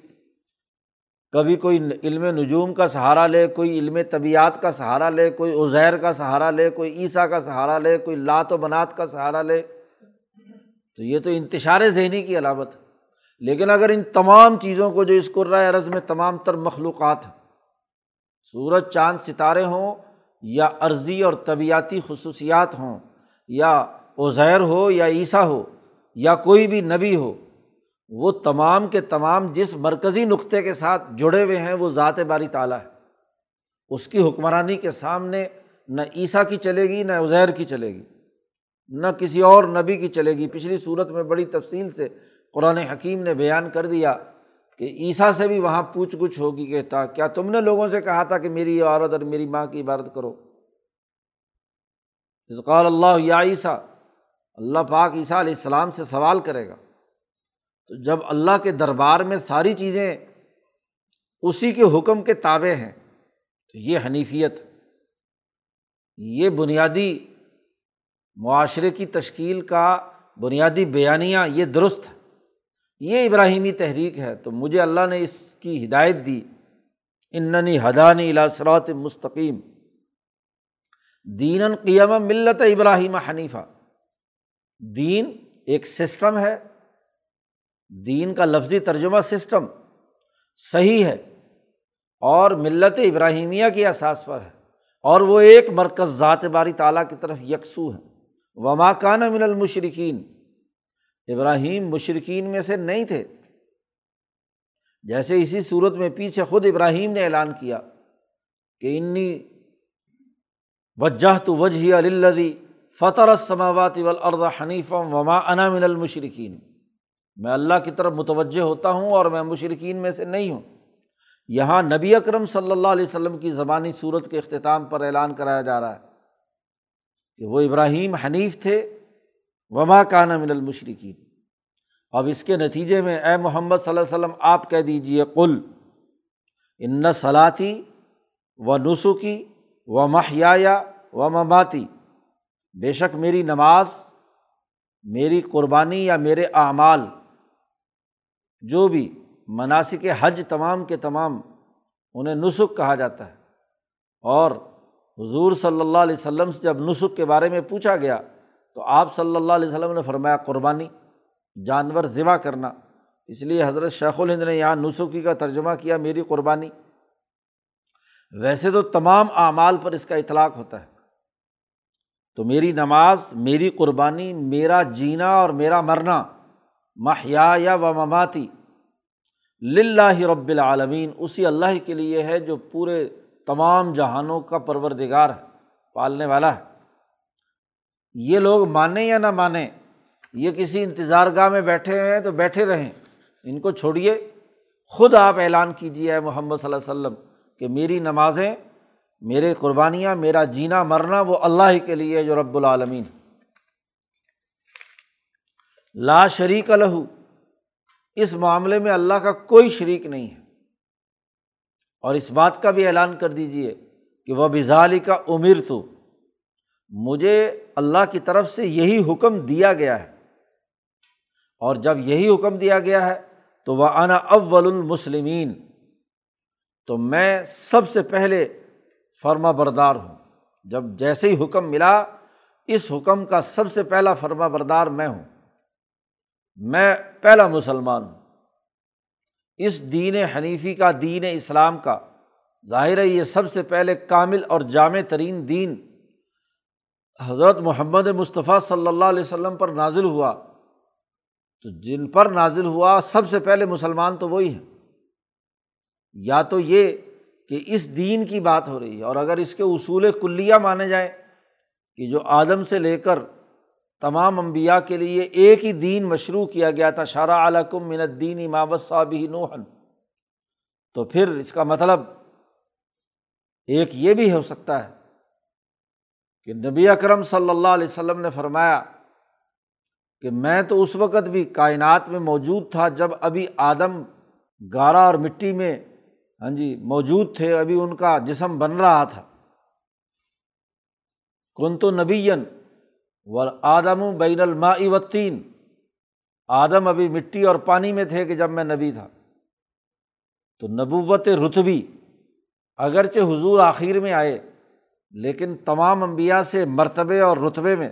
کبھی کوئی علم نجوم کا سہارا لے، کوئی علم طبیعت کا سہارا لے، کوئی عزیر کا سہارا لے، کوئی عیسیٰ کا سہارا لے، کوئی لات و بنات کا سہارا لے۔ تو یہ تو انتشار ذہنی کی علامت ہے۔ لیکن اگر ان تمام چیزوں کو جو اس قرۂۂ عرض میں تمام تر مخلوقات ہیں، سورج، چاند، ستارے ہوں، یا عرضی اور طبیعتی خصوصیات ہوں، یا عزیر ہو، یا عیسیٰ ہو، یا کوئی بھی نبی ہو، وہ تمام کے تمام جس مرکزی نقطے کے ساتھ جڑے ہوئے ہیں، وہ ذات باری تعالیٰ ہے۔ اس کی حکمرانی کے سامنے نہ عیسیٰ کی چلے گی، نہ عزیر کی چلے گی، نہ کسی اور نبی کی چلے گی۔ پچھلی صورت میں بڑی تفصیل سے قرآن حکیم نے بیان کر دیا کہ عیسیٰ سے بھی وہاں پوچھ گچھ ہوگی، کہتا، کیا تم نے لوگوں سے کہا تھا کہ میری عورت اور میری ماں کی عبادت کرو؟ ذکال اللہ، یا عیسیٰ، اللہ پاک عیسیٰ علیہ السلام سے سوال کرے گا۔ تو جب اللہ کے دربار میں ساری چیزیں اسی کے حکم کے تابع ہیں، تو یہ حنیفیت، یہ بنیادی معاشرے کی تشکیل کا بنیادی بیانیہ، یہ درست ہے یہ ابراہیمی تحریک ہے، تو مجھے اللہ نے اس کی ہدایت دی۔ اننی ہدانی الاثرات مستقیم۔ دین قیم ملت ابراہیم حنیفہ۔ دین ایک سسٹم ہے۔ دین کا لفظی ترجمہ سسٹم صحیح ہے اور ملت ابراہیمیہ کے احساس پر ہے۔ اور وہ ایک مرکز ذات باری تعالیٰ کی طرف یکسو ہے۔ وما کان من المشرقین ابراہیم مشرقین میں سے نہیں تھے۔ جیسے اسی صورت میں پیچھے خود ابراہیم نے اعلان کیا کہ انی وجہ تو وجہ الدی فطر السماوات والارض حنیفم وما انا من المشرقین میں اللہ کی طرف متوجہ ہوتا ہوں اور میں مشرقین میں سے نہیں ہوں۔ یہاں نبی اکرم صلی اللہ علیہ وسلم کی زبانی صورت کے اختتام پر اعلان کرایا جا رہا ہے کہ وہ ابراہیم حنیف تھے وما کان من المشرقین اب اس کے نتیجے میں اے محمد صلی اللہ علیہ وسلم، آپ کہہ دیجیے کل ان صلاطی و نسخی و محیا و مماتی۔ بے شک میری نماز، میری قربانی یا میرے اعمال، جو بھی مناسب حج تمام کے تمام، انہیں نسخ کہا جاتا ہے۔ اور حضور صلی اللہ علیہ وسلم سے جب نسخ کے بارے میں پوچھا گیا تو آپ صلی اللہ علیہ وسلم نے فرمایا قربانی، جانور ذبح کرنا۔ اس لیے حضرت شیخ الہند نے یہاں نسخی کا ترجمہ کیا، میری قربانی۔ ویسے تو تمام اعمال پر اس کا اطلاق ہوتا ہے۔ تو میری نماز، میری قربانی، میرا جینا اور میرا مرنا محیا یا و مماتی لاہ رب العالمین، اسی اللہ کے لیے ہے جو پورے تمام جہانوں کا پروردگار ہے، پالنے والا ہے۔ یہ لوگ مانیں یا نہ مانیں، یہ کسی انتظار گاہ میں بیٹھے ہیں تو بیٹھے رہیں۔ ان کو چھوڑیے۔ خود آپ اعلان کیجیے محمد صلی اللہ علیہ وسلم کہ میری نمازیں، میرے قربانیاں، میرا جینا مرنا وہ اللہ ہی کے لیے جو رب العالمین۔ لا شریک الح اس معاملے میں اللہ کا کوئی شریک نہیں ہے۔ اور اس بات کا بھی اعلان کر دیجیے کہ وہ بزالی کا امیر تو مجھے اللہ کی طرف سے یہی حکم دیا گیا ہے۔ اور جب یہی حکم دیا گیا ہے تو وہ انا اول المسلمین تو میں سب سے پہلے فرما بردار ہوں۔ جب جیسے ہی حکم ملا، اس حکم کا سب سے پہلا فرما بردار میں ہوں۔ میں پہلا مسلمان ہوں۔ اس دین حنیفی کا، دین اسلام کا، ظاہر ہے یہ سب سے پہلے کامل اور جامع ترین دین حضرت محمد مصطفیٰ صلی اللہ علیہ وسلم پر نازل ہوا، تو جن پر نازل ہوا، سب سے پہلے مسلمان تو وہی ہیں۔ یا تو یہ کہ اس دین کی بات ہو رہی ہے، اور اگر اس کے اصول کلیہ مانے جائیں کہ جو آدم سے لے کر تمام انبیاء کے لیے ایک ہی دین مشروع کیا گیا تھا شارہ علکم من الدین امامت صاب نوحن تو پھر اس کا مطلب ایک یہ بھی ہو سکتا ہے کہ نبی اکرم صلی اللہ علیہ وسلم نے فرمایا کہ میں تو اس وقت بھی کائنات میں موجود تھا جب ابھی آدم گارا اور مٹی میں ہاں جی موجود تھے، ابھی ان کا جسم بن رہا تھا۔ کن تو نبین و آدم بین الماء وطین آدم ابھی مٹی اور پانی میں تھے کہ جب میں نبی تھا۔ تو نبوت رتبی اگرچہ حضور آخر میں آئے لیکن تمام انبیاء سے مرتبے اور رتبے میں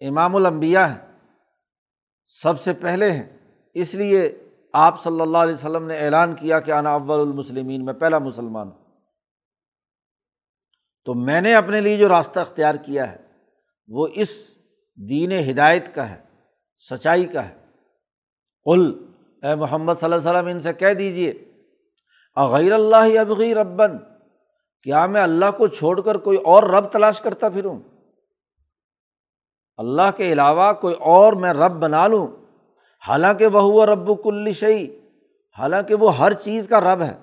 امام الانبیاء ہیں، سب سے پہلے ہیں۔ اس لیے آپ صلی اللہ علیہ وسلم نے اعلان کیا کہ انا اول المسلمین، میں پہلا مسلمان ہوں۔ تو میں نے اپنے لیے جو راستہ اختیار کیا ہے، وہ اس دین ہدایت کا ہے، سچائی کا ہے۔ قل، اے محمد صلی اللہ علیہ وسلم، ان سے کہہ دیجیے اغیر اللہ ابغی ربن کیا میں اللہ کو چھوڑ کر کوئی اور رب تلاش کرتا پھروں؟ اللہ کے علاوہ کوئی اور میں رب بنا لوں؟ حالانکہ وہ رب کل شعی حالانکہ وہ ہر چیز کا رب ہے۔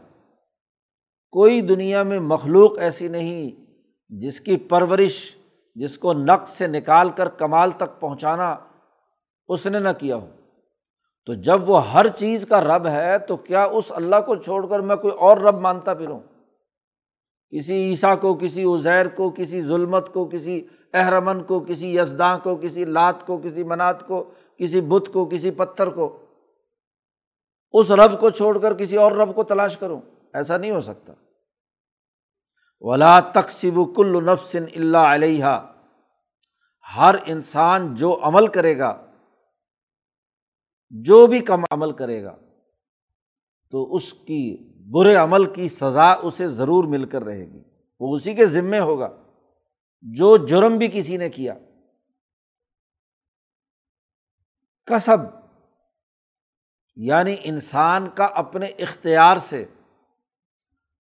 کوئی دنیا میں مخلوق ایسی نہیں جس کی پرورش، جس کو نقص سے نکال کر کمال تک پہنچانا اس نے نہ کیا ہو۔ تو جب وہ ہر چیز کا رب ہے تو کیا اس اللہ کو چھوڑ کر میں کوئی اور رب مانتا پھروں؟ کسی عیسیٰ کو، کسی ازیر کو، کسی ظلمت کو، کسی احرمن کو، کسی یزداں کو، کسی لات کو، کسی منات کو، کسی بت کو، کسی پتھر کو۔ اس رب کو چھوڑ کر کسی اور رب کو تلاش کروں۔ ایسا نہیں ہو سکتا۔ ولا تقسیب کل نفسن اللہ علیہ ہر انسان جو عمل کرے گا، جو بھی کم عمل کرے گا، تو اس کی برے عمل کی سزا اسے ضرور مل کر رہے گی۔ وہ اسی کے ذمے ہوگا جو جرم بھی کسی نے کیا۔ کسب یعنی انسان کا اپنے اختیار سے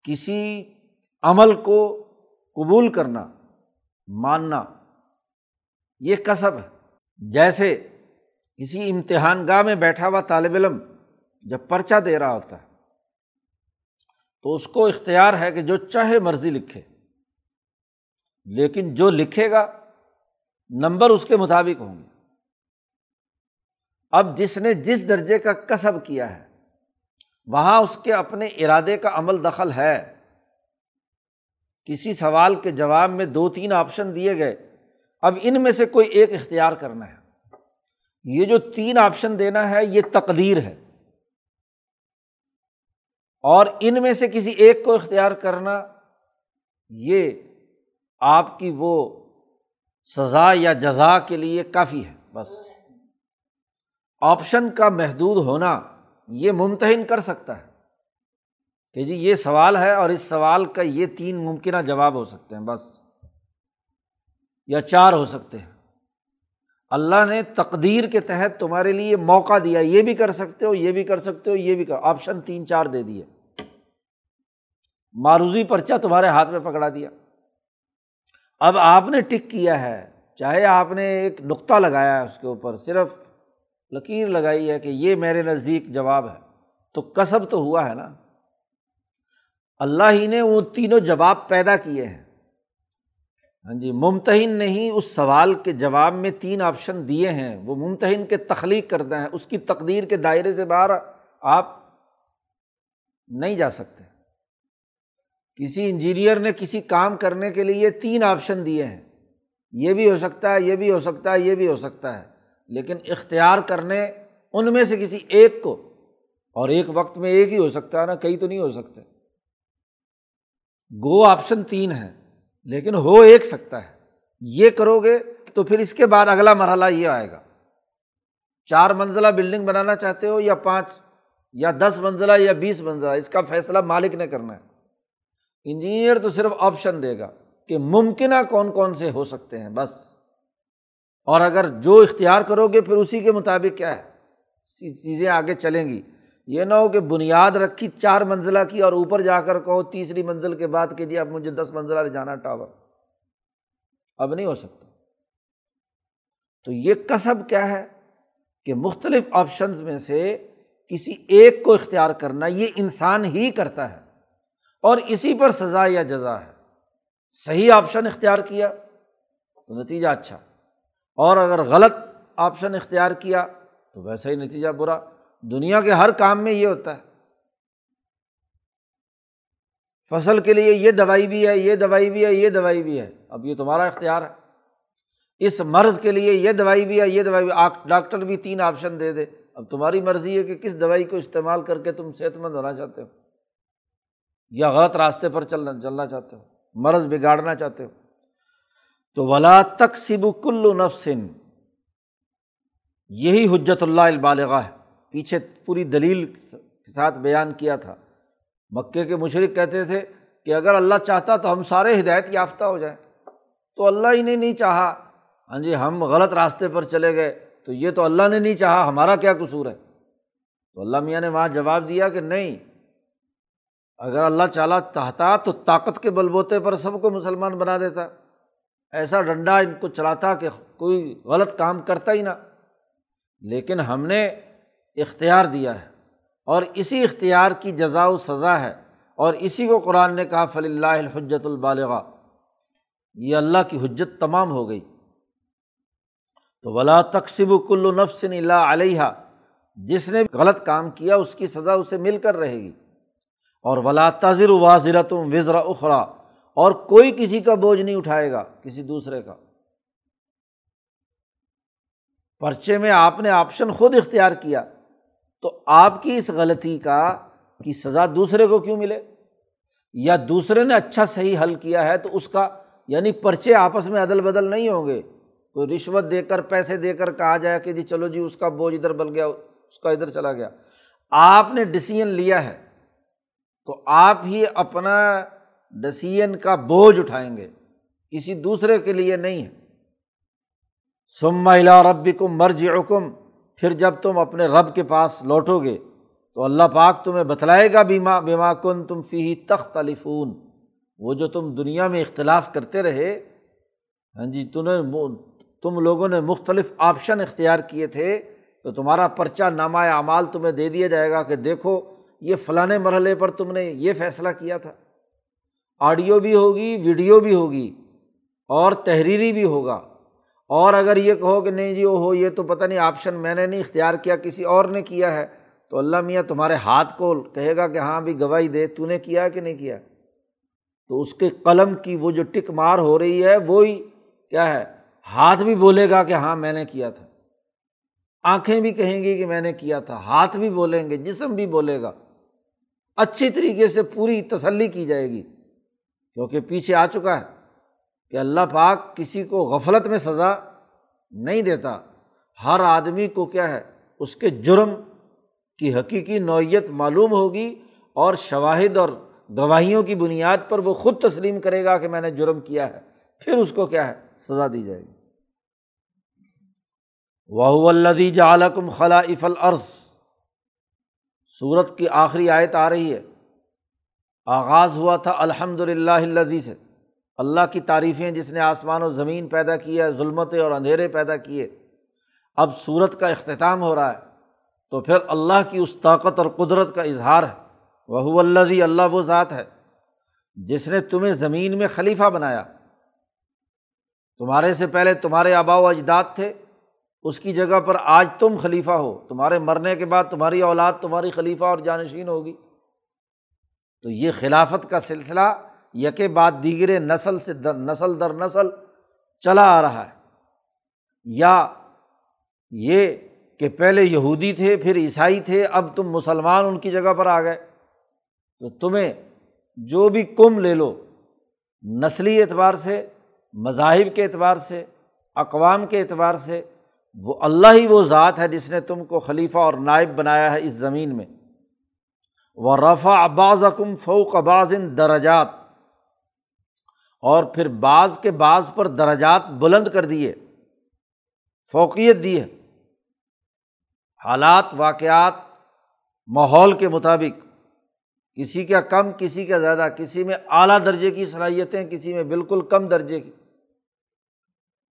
کسی عمل کو قبول کرنا، ماننا، یہ کسب ہے۔ جیسے کسی امتحان گاہ میں بیٹھا ہوا طالب علم جب پرچہ دے رہا ہوتا ہے تو اس کو اختیار ہے کہ جو چاہے مرضی لکھے۔ لیکن جو لکھے گا، نمبر اس کے مطابق ہوں گے۔ اب جس نے جس درجے کا کسب کیا ہے، وہاں اس کے اپنے ارادے کا عمل دخل ہے۔ کسی سوال کے جواب میں دو تین آپشن دیے گئے۔ اب ان میں سے کوئی ایک اختیار کرنا ہے۔ یہ جو تین آپشن دینا ہے، یہ تقدیر ہے۔ اور ان میں سے کسی ایک کو اختیار کرنا، یہ آپ کی وہ سزا یا جزا کے لیے کافی ہے، بس۔ آپشن کا محدود ہونا یہ ممتحن کر سکتا ہے۔ کہ جی یہ سوال ہے اور اس سوال کا یہ تین ممکنہ جواب ہو سکتے ہیں، بس۔ یا چار ہو سکتے ہیں۔ اللہ نے تقدیر کے تحت تمہارے لیے موقع دیا، یہ بھی کر سکتے ہو، یہ بھی کر سکتے ہو، یہ بھی کر۔ آپشن تین چار دے دیے۔ معروضی پرچہ تمہارے ہاتھ میں پکڑا دیا۔ اب آپ نے ٹک کیا ہے، چاہے آپ نے ایک نقطہ لگایا ہے اس کے اوپر، صرف لکیر لگائی ہے کہ یہ میرے نزدیک جواب ہے۔ تو کسب تو ہوا ہے نا۔ اللہ ہی نے وہ تینوں جواب پیدا کیے ہیں۔ ہاں جی ممتحن نے ہی اس سوال کے جواب میں تین آپشن دیے ہیں۔ وہ ممتحن کے تخلیق کرتے ہیں، اس کی تقدیر کے دائرے سے باہر آپ نہیں جا سکتے۔ کسی انجینئر نے کسی کام کرنے کے لیے تین آپشن دیے ہیں۔ یہ بھی ہو سکتا ہے، یہ بھی ہو سکتا ہے، یہ بھی ہو سکتا ہے۔ لیکن اختیار کرنے ان میں سے کسی ایک کو، اور ایک وقت میں ایک ہی ہو سکتا ہے نا، کئی تو نہیں ہو سکتے۔ گو آپشن تین ہے لیکن ہو ایک سکتا ہے۔ یہ کرو گے تو پھر اس کے بعد اگلا مرحلہ یہ آئے گا۔ چار منزلہ بلڈنگ بنانا چاہتے ہو یا پانچ یا دس منزلہ یا بیس منزلہ، اس کا فیصلہ مالک نے کرنا ہے۔ انجینئر تو صرف آپشن دے گا کہ ممکنہ کون کون سے ہو سکتے ہیں، بس۔ اور اگر جو اختیار کرو گے، پھر اسی کے مطابق کیا ہے؟ چیزیں آگے چلیں گی۔ یہ نہ ہو کہ بنیاد رکھی چار منزلہ کی اور اوپر جا کر کہو تیسری منزل کے بعد کہ جی اب مجھے دس منزلہ لے جانا ٹاور۔ اب نہیں ہو سکتا۔ تو یہ کسب کیا ہے کہ مختلف آپشنز میں سے کسی ایک کو اختیار کرنا یہ انسان ہی کرتا ہے۔ اور اسی پر سزا یا جزا ہے۔ صحیح آپشن اختیار کیا تو نتیجہ اچھا۔ اور اگر غلط آپشن اختیار کیا تو ویسا ہی نتیجہ برا۔ دنیا کے ہر کام میں یہ ہوتا ہے۔ فصل کے لیے یہ دوائی بھی ہے، یہ دوائی بھی ہے، یہ دوائی بھی ہے۔ اب یہ تمہارا اختیار ہے۔ اس مرض کے لیے یہ دوائی بھی ہے، یہ دوائی بھی ڈاکٹر بھی تین آپشن دے دے۔ اب تمہاری مرضی ہے کہ کس دوائی کو استعمال کر کے تم صحت مند ہونا چاہتے ہو۔ یا غلط راستے پر چلنا چلنا چاہتے ہو۔ مرض بگاڑنا چاہتے ہو۔ تو ولا تک سب کل نفسن یہی حجت اللہ البالغ ہے۔ پیچھے پوری دلیل کے ساتھ بیان کیا تھا۔ مکے کے مشرق کہتے تھے کہ اگر اللہ چاہتا تو ہم سارے ہدایت یافتہ ہو جائیں۔ تو اللہ ہی نے نہیں چاہا۔ ہاں جی ہم غلط راستے پر چلے گئے۔ تو یہ تو اللہ نے نہیں چاہا، ہمارا کیا قصور ہے؟ تو اللہ میاں نے وہاں جواب دیا کہ نہیں، اگر اللہ چالا چاہتا تو طاقت کے بل بوتے پر سب کو مسلمان بنا دیتا۔ ایسا ڈنڈا ان کو چلاتا کہ کوئی غلط کام کرتا ہی نہ۔ لیکن ہم نے اختیار دیا ہے۔ اور اسی اختیار کی جزا و سزا ہے۔ اور اسی کو قرآن نے کہا فلی اللہ الحجت البالغ یہ اللہ کی حجت تمام ہو گئی۔ تو ولا تقسیب کل نفس اللہ علیہ جس نے غلط کام کیا، اس کی سزا اسے مل کر رہے گی۔ اور ولا تذر واضرت وزرا اخرا اور کوئی کسی کا بوجھ نہیں اٹھائے گا، کسی دوسرے کا۔ پرچے میں آپ نے آپشن خود اختیار کیا۔ تو آپ کی اس غلطی کا کی سزا دوسرے کو کیوں ملے؟ یا دوسرے نے اچھا صحیح حل کیا ہے تو اس کا یعنی پرچے آپس میں عدل بدل نہیں ہوں گے؟ تو رشوت دے کر، پیسے دے کر کہا جائے کہ جی چلو جی اس کا بوجھ ادھر بل گیا، اس کا ادھر چلا گیا۔ آپ نے ڈسیزن لیا ہے تو آپ ہی اپنا ڈسیزن کا بوجھ اٹھائیں گے۔ کسی دوسرے کے لیے نہیں ہے۔ سما الا ربی کم مرج حکم پھر جب تم اپنے رب کے پاس لوٹو گے، تو اللہ پاک تمہیں بتلائے گا بیما بیما کن تم فی تخت علیفون وہ جو تم دنیا میں اختلاف کرتے رہے ہاں جی تمہیں تم لوگوں نے مختلف آپشن اختیار کیے تھے، تو تمہارا پرچہ نامہ اعمال تمہیں دے دیا جائے گا کہ دیکھو، یہ فلاں مرحلے پر تم نے یہ فیصلہ کیا تھا۔ آڈیو بھی ہوگی، ویڈیو بھی ہوگی اور تحریری بھی ہوگا۔ اور اگر یہ کہو کہ نہیں جی وہ ہو یہ تو پتہ نہیں آپشن میں نے نہیں، اختیار کیا، کسی اور نے کیا ہے، تو اللہ میاں تمہارے ہاتھ کو کہے گا کہ ہاں بھی گواہی دے، تو نے کیا کہ نہیں کیا؟ تو اس کے قلم کی وہ جو ٹک مار ہو رہی ہے، وہی کیا ہے، ہاتھ بھی بولے گا کہ ہاں میں نے کیا تھا۔ آنکھیں بھی کہیں گی کہ میں نے کیا تھا، ہاتھ بھی بولیں گے، جسم بھی بولے گا۔ اچھی طریقے سے پوری تسلی کی جائے گی، کیونکہ پیچھے آ چکا ہے۔ کہ اللہ پاک کسی کو غفلت میں سزا نہیں دیتا۔ ہر آدمی کو کیا ہے؟ اس کے جرم کی حقیقی نوعیت معلوم ہوگی اور شواہد اور گواہیوں کی بنیاد پر وہ خود تسلیم کرے گا کہ میں نے جرم کیا ہے۔ پھر اس کو کیا ہے؟ سزا دی جائے گی۔ واہ الدی جالکم خلا اف العرض سورت کی آخری آیت آ رہی ہے۔ آغاز ہوا تھا الحمد للہ اللہ سے۔ اللہ کی تعریفیں جس نے آسمان و زمین پیدا کیا ظلمتیں اور اندھیرے پیدا کیے، اب سورت کا اختتام ہو رہا ہے، تو پھر اللہ کی اس طاقت اور قدرت کا اظہار ہے۔ وہ اللہ اللہ وہ ذات ہے، جس نے تمہیں زمین میں خلیفہ بنایا۔ تمہارے سے پہلے تمہارے آبا و اجداد تھے، اس کی جگہ پر آج تم خلیفہ ہو۔ تمہارے مرنے کے بعد تمہاری اولاد تمہاری خلیفہ اور جانشین ہوگی۔ تو یہ خلافت کا سلسلہ یک بعد دیگر نسل سے در نسل در نسل چلا آ رہا ہے۔ یا یہ کہ پہلے یہودی تھے، پھر عیسائی تھے، اب تم مسلمان ان کی جگہ پر آ گئے۔ تو تمہیں جو بھی کم لے لو، نسلی اعتبار سے، مذاہب کے اعتبار سے، اقوام کے اعتبار سے، وہ اللہ ہی وہ ذات ہے جس نے تم کو خلیفہ اور نائب بنایا ہے اس زمین میں۔ وہ رفا اباز کم فوق اباز ان درجات۔ اور پھر بعض کے بعض پر درجات بلند کر دیے، فوقیت دی ہے۔ حالات، واقعات، ماحول کے مطابق، کسی کا کم، کسی کا زیادہ، کسی میں اعلیٰ درجے کی صلاحیتیں، کسی میں بالکل کم درجے کی۔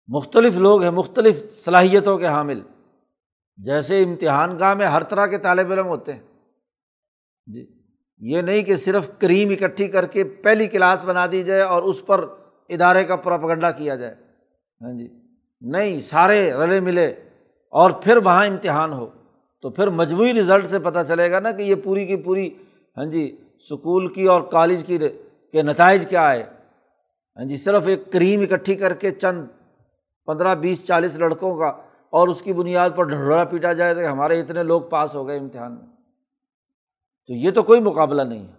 مختلف لوگ ہیں، مختلف صلاحیتوں کے حامل۔ جیسے امتحان گاہ میں ہر طرح کے طالب علم ہوتے ہیں۔ جی۔ یہ نہیں کہ صرف کریم اکٹھی کر کے پہلی کلاس بنا دی جائے اور اس پر ادارے کا پراپگنڈا کیا جائے۔ ہاں جی۔ نہیں، سارے رلے ملے اور پھر وہاں امتحان ہو۔ تو پھر مجموعی رزلٹ سے پتہ چلے گا نا کہ یہ پوری کی پوری ہاں جی اسکول کی اور کالج کی کے نتائج کیا آئے۔ ہاں جی صرف ایک کریم اکٹھی کر کے چند پندرہ، بیس، چالیس لڑکوں کا اور اس کی بنیاد پر ڈھنڈورا پیٹا جائے تو ہمارے اتنے لوگ پاس ہو گئے امتحان میں۔ تو یہ تو کوئی مقابلہ نہیں ہے۔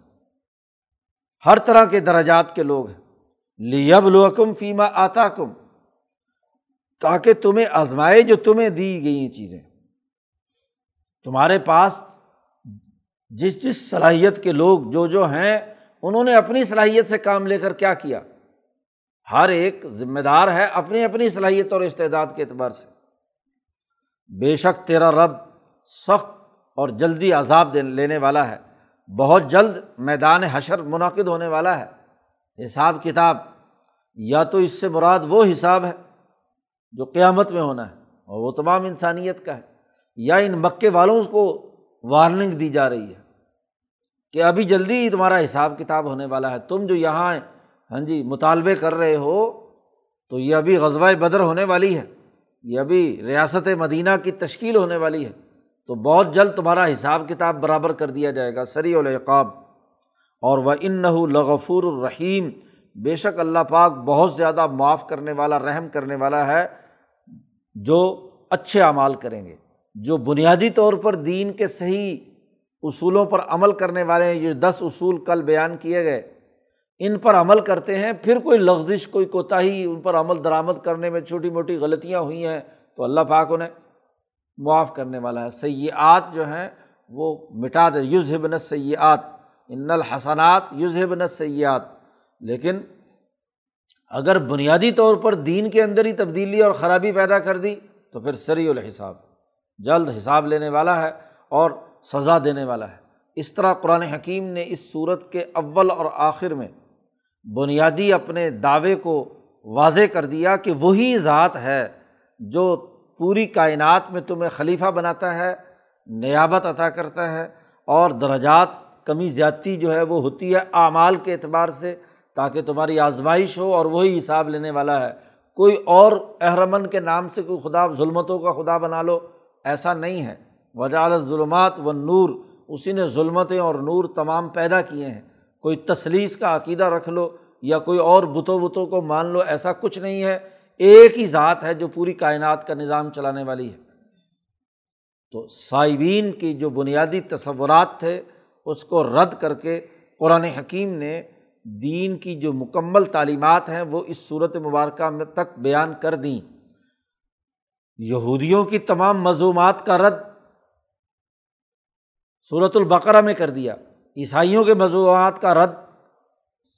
ہر طرح کے دراجات کے لوگ ہیں۔ لیب لوکم فیما آتا کم تاکہ تمہیں آزمائے جو تمہیں دی گئی چیزیں۔ تمہارے پاس جس جس صلاحیت کے لوگ جو جو ہیں، انہوں نے اپنی صلاحیت سے کام لے کر کیا کیا۔ ہر ایک ذمہ دار ہے اپنی اپنی صلاحیت اور استعداد کے اعتبار سے۔ بے شک تیرا رب سخت اور جلدی عذاب لینے والا ہے۔ بہت جلد میدان حشر منعقد ہونے والا ہے۔ حساب کتاب، یا تو اس سے مراد وہ حساب ہے جو قیامت میں ہونا ہے، اور وہ تمام انسانیت کا ہے، یا ان مکے والوں کو وارننگ دی جا رہی ہے کہ ابھی جلدی ہی تمہارا حساب کتاب ہونے والا ہے۔ تم جو یہاں ہاں جی مطالبے کر رہے ہو، تو یہ ابھی غزوہ بدر ہونے والی ہے۔ یہ ابھی ریاست مدینہ کی تشکیل ہونے والی ہے۔ تو بہت جلد تمہارا حساب کتاب برابر کر دیا جائے گا سری العقاب۔ اور وہ ان معاف کرنے والا ہے۔ سیاحت جو ہیں وہ مٹا دے۔ یوز ہبن سیاحت ان الحسنات یوز ہبن سیاحت لیکن اگر بنیادی طور پر دین کے اندر ہی تبدیلی اور خرابی پیدا کر دی تو پھر سری الحساب۔ جلد حساب لینے والا ہے اور سزا دینے والا ہے۔ اس طرح قرآن حکیم نے اس صورت کے اول اور آخر میں بنیادی اپنے دعوے کو واضح کر دیا کہ وہی ذات ہے جو پوری کائنات میں تمہیں خلیفہ بناتا ہے، نیابت عطا کرتا ہے اور درجات کمی زیادتی جو ہے وہ ہوتی ہے اعمال کے اعتبار سے تاکہ تمہاری آزمائش ہو اور وہی حساب لینے والا ہے۔ کوئی اور احرمن کے نام سے کوئی خدا، ظلمتوں کا خدا بنا لو، ایسا نہیں ہے۔ وجالت ظلمات و نور اسی نے ظلمتیں اور نور تمام پیدا کیے ہیں۔ کوئی تصلیس کا عقیدہ رکھ لو یا کوئی اور بتوں بتوں کو مان لو، ایسا کچھ نہیں ہے۔ ایک ہی ذات ہے جو پوری کائنات کا نظام چلانے والی ہے۔ تو صائبین کی جو بنیادی تصورات تھے، اس کو رد کر کے قرآن حکیم نے دین کی جو مکمل تعلیمات ہیں، وہ اس صورت مبارکہ میں تک بیان کر دیں۔ یہودیوں کی تمام مضومات کا رد صورت البقرہ میں کر دیا، عیسائیوں کے مضوعات کا رد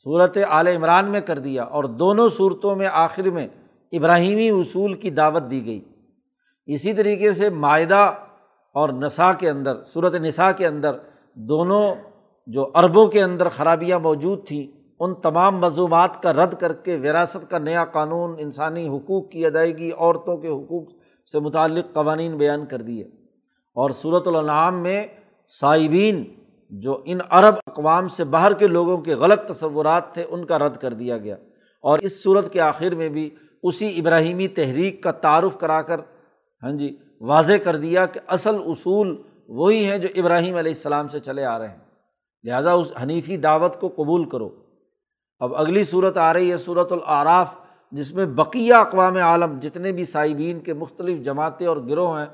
صورت عال عمران میں کر دیا اور دونوں صورتوں میں آخر میں ابراہیمی اصول کی دعوت دی گئی۔ اسی طریقے سے معاہدہ اور نسا کے اندر صورت نسا کے اندر دونوں جو عربوں کے اندر خرابیاں موجود تھیں، ان تمام مضومات کا رد کر کے وراثت کا نیا قانون، انسانی حقوق کی ادائیگی، عورتوں کے حقوق سے متعلق قوانین بیان کر دیے۔ اور صورت النعام میں صائبین جو ان عرب اقوام سے باہر کے لوگوں کے غلط تصورات تھے، ان کا رد کر دیا گیا۔ اور اس صورت کے آخر میں بھی اسی ابراہیمی تحریک کا تعارف کرا کر ہاں جی واضح کر دیا کہ اصل اصول وہی ہیں جو ابراہیم علیہ السلام سے چلے آ رہے ہیں۔ لہٰذا اس حنیفی دعوت کو قبول کرو۔ اب اگلی صورت آ رہی ہے صورت العراف جس میں بقیہ اقوام عالم، جتنے بھی صائبین کے مختلف جماعتیں اور گروہ ہیں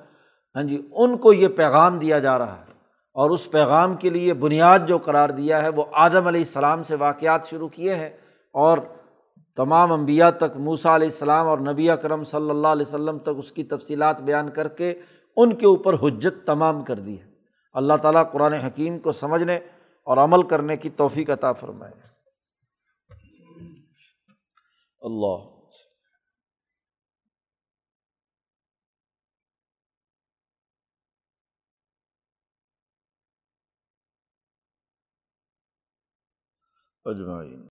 ہاں جی ان کو یہ پیغام دیا جا رہا ہے۔ اور اس پیغام کے لیے بنیاد جو قرار دیا ہے، وہ آدم علیہ السلام سے واقعات شروع کیے ہیں اور تمام انبیاء تک موسا علیہ السلام اور نبی اکرم صلی اللہ علیہ وسلم تک اس کی تفصیلات بیان کر کے ان کے اوپر حجت تمام کر دی ہے۔ اللہ تعالیٰ قرآن حکیم کو سمجھنے اور عمل کرنے کی توفیق عطا فرمائے۔ اللہ۔ اجمعین۔